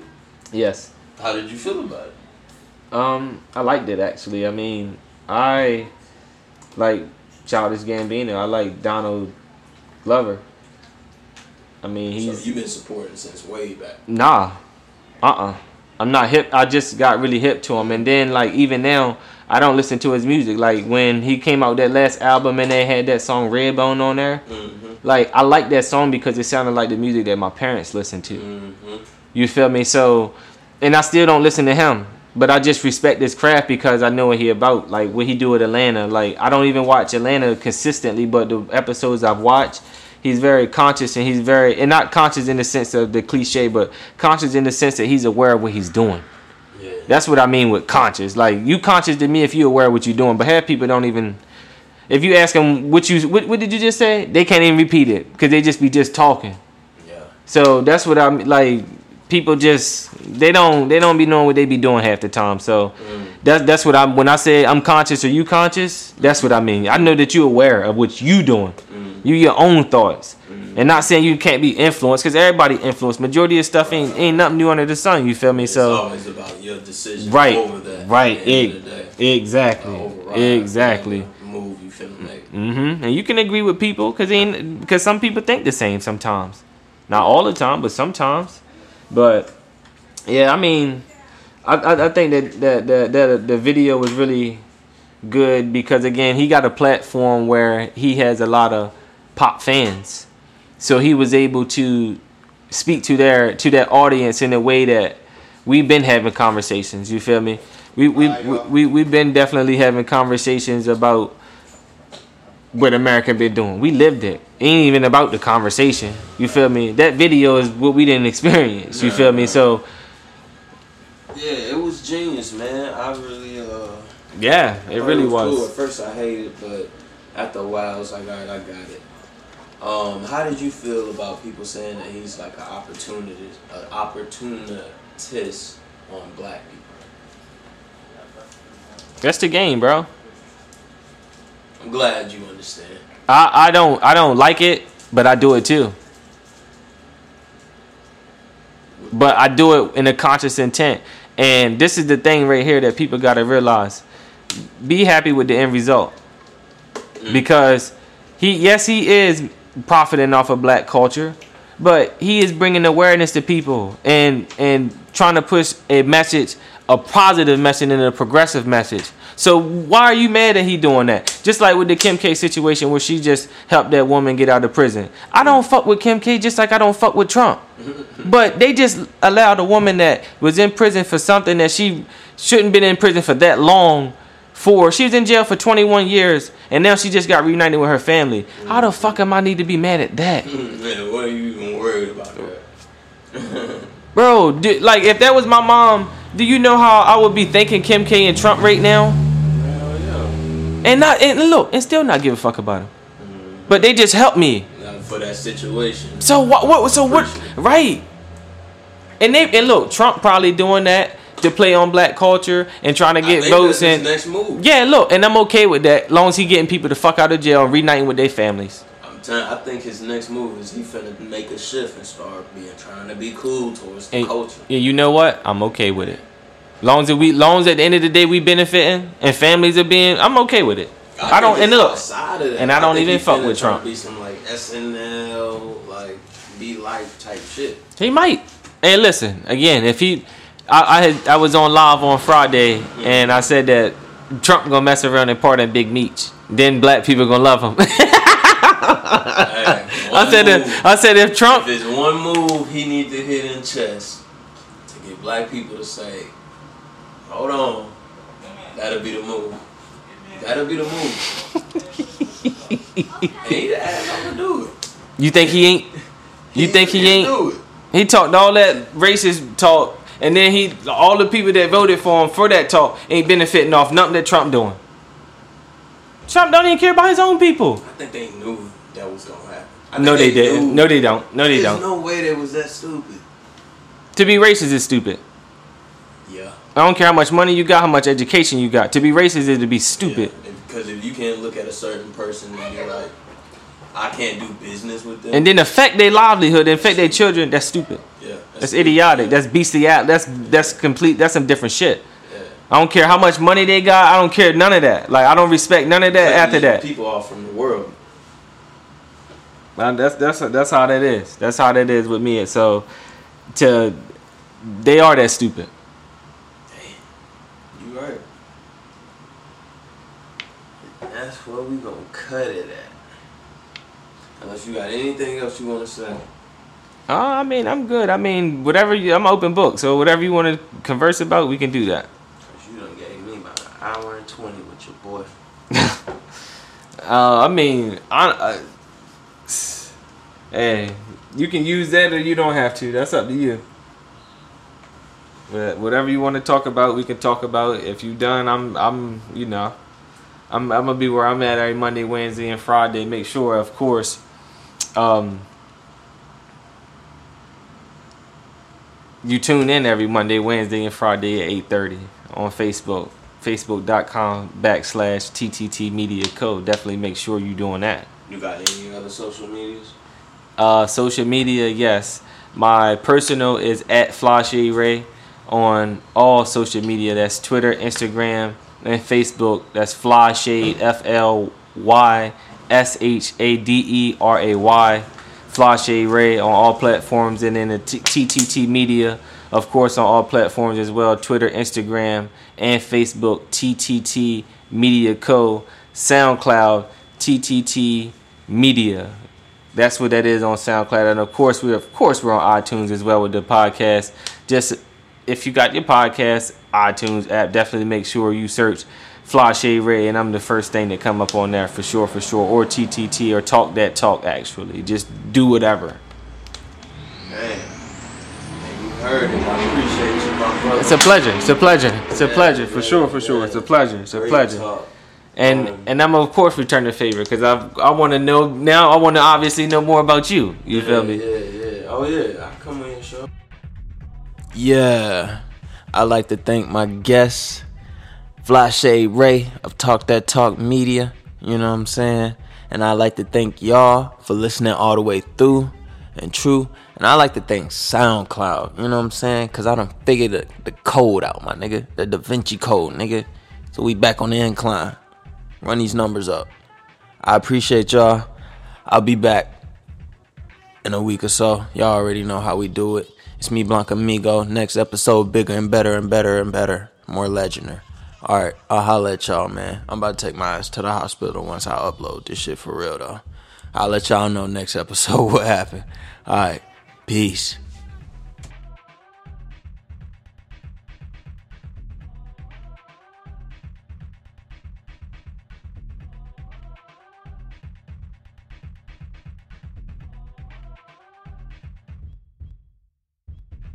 Yes. How did you feel about it? Um, I liked it actually. I mean, I like Childish Gambino. I like Donald Glover. I mean, he's so you've been supporting since way back. nah, uh, uh I'm not hip. I just got really hip to him, and then like even now, I don't listen to his music. Like when he came out with that last album and they had that song Redbone on there. Mm-hmm. Like I like that song because it sounded like the music that my parents listened to. Mm-hmm. You feel me? So, and I still don't listen to him, but I just respect this craft because I know what he about. Like what he do with Atlanta. Like I don't even watch Atlanta consistently, but the episodes I've watched, he's very conscious and he's very and not conscious in the sense of the cliche, but conscious in the sense that he's aware of what he's doing. That's what I mean with conscious. Like you conscious to me if you aware of what you're doing, but half people don't even. If you ask them what you what, what did you just say, they can't even repeat it because they just be just talking. Yeah. So that's what I'm like. People just they don't they don't be knowing what they be doing half the time. So mm. that's that's what I'm when I say I'm conscious or you conscious. That's what I mean. I know that you're aware of what you doing. You your own thoughts, and not saying you can't be influenced because everybody influenced. Majority of stuff ain't ain't nothing new under the sun. You feel me? It's So always about your decision right, over that. right, At the end of the day. exactly, override exactly. Move you finna make. hmm And you can agree with people because because some people think the same sometimes, not all the time, but sometimes. But yeah, I mean, I I, I think that that that that the video was really good because again he got a platform where he has a lot of pop fans, so he was able to speak to their to that audience in a way that we've been having conversations. You feel me? We we, we we we've been definitely having conversations about what America been doing. We lived it. It ain't even about the conversation. You feel me? That video is what we didn't experience. You feel me? So Yeah, it was genius, man. I really uh yeah, it really Cool. was. At first I hated it, but after a while I was like, alright, I got it. Um, how did you feel about people saying that he's like an opportunist, an opportunist on black people? That's the game, bro. I'm glad you understand. I, I don't I don't like it, but I do it too. But I do it in a conscious intent. And this is the thing right here that people gotta realize. Be happy with the end result. Because he yes he is profiting off of black culture, but he is bringing awareness to people and and trying to push a message, a positive message and a progressive message. So why are you mad that he doing that? Just like with the Kim K situation where she just helped that woman get out of prison. I don't fuck with Kim K just like I don't fuck with Trump. But they just allowed a woman that was in prison for something that she shouldn't been in prison for that long for. She was in jail for 21 years and now she just got reunited with her family. How the fuck am I need to be mad at that? Man, what are you even worried about that? Bro, like if that was my mom, do you know how I would be thanking Kim K and Trump right now? Hell yeah. And not and look, and still not give a fuck about him. Mm-hmm. But they just helped me. Not for that situation. So what? What? So what? Right. And they and look, Trump probably doing that to play on black culture and trying to get votes and his next move. yeah, look, and I'm okay with that, long as he getting people the fuck out of jail and reuniting with their families. I'm telling. I think his next move is he finna make a shift and start being trying to be cool towards the And, culture. and you know what? I'm okay with it. Long as we, long as at the end of the day we benefiting and families are being, I'm okay with it. I, don't. think And look, outside of that. and I don't even fuck with Trump. Be some like SNL, like be life type shit. He might. Hey, listen again. If he, I, I had, I was on live on Friday, and I said that Trump gonna mess around and pardon Big Meech. Then black people gonna love him. I said move. that. I said if Trump If there's one move he needs to hit in chess to get black people to say, "Hold on," that'll be the move. That'll be the move. he the gonna do it. you think he ain't? You think he ain't? do it? He talked all that racist talk, and then he, all the people that voted for him for that talk ain't benefiting off nothing that Trump doing. Trump don't even care about his own people. I think they knew that was gonna happen. I No, think they didn't. No, they don't. No, they There's don't. no way they was that stupid. To be racist is stupid. Yeah. I don't care how much money you got, how much education you got. To be racist is to be stupid. Because if you can't look at a certain person and you're like, I can't do business with them. And then affect their livelihood, and affect their children. That's stupid. That's idiotic. That's bestiality. That's that's complete. That's some different shit. Yeah. I don't care how much money they got. I don't care none of that. Like I don't respect none of that Like, after that. people off from the world. That's that's that's how that is. That's how that is with me. So, to they are that stupid. You right. That's where we gonna cut it at. Unless you got anything else you want to say. Oh, I mean, I'm good. I mean, whatever you, I'm open book. So whatever you want to converse about, we can do that. Cause you done gave me about an hour and twenty with your boy. Uh, I mean, I, uh, hey, you can use that or you don't have to. That's up to you. But whatever you want to talk about, we can talk about. If you done, I'm, I'm, you know, I'm, I'm gonna be where I'm at every Monday, Wednesday, and Friday. Make sure, of course, um, you tune in every Monday, Wednesday, and Friday at eight thirty on Facebook. Facebook.com backslash TTT Media Code. Definitely make sure you're doing that. You got any other social medias? Uh, social media, yes. My personal is at Fly Shade Ray on all social media. That's Twitter, Instagram, and Facebook. That's Fly Shade F L Y S H A D E R A Y. Fly Shade Ray on all platforms, and then the TTT Media, of course, on all platforms as well. Twitter, Instagram, and Facebook. TTT Media Co. SoundCloud. TTT Media. That's what that is on SoundCloud, and of course we of course we're on iTunes as well with the podcast. Just if you got your podcast iTunes app, definitely make sure you search Fly Shade Ray, and I'm the first thing that come up on there for sure, for sure, or TTT or Talk That Talk. Actually, just do whatever. Man, you heard it. I appreciate you, my brother. It's a pleasure. It's a pleasure. It's a Yeah, pleasure for yeah, sure, for sure. It's a pleasure. It's a Great pleasure. talk. And Um, and I'm of course return the favor because I I want to know now. I want to obviously know more about you. You feel me? Yeah, yeah. Oh yeah, I come in your show. Yeah, I'd like to thank my guest, Flash Ray of Talk That Talk Media. You know what I'm saying? And I'd like to thank y'all for listening all the way through and true. And I like to thank SoundCloud. You know what I'm saying? Cause I done figured the, the code out, my nigga. The Da Vinci Code, nigga. So we back on the incline. Run these numbers up. I appreciate y'all. I'll be back in a week or so. Y'all already know how we do it. It's me, Blanca Migo. Next episode, bigger and better and better and better. More legendary. Alright, I'll holla at y'all, man. I'm about to take my ass to the hospital once I upload this shit for real, though. I'll let y'all know next episode what happened. Alright, peace.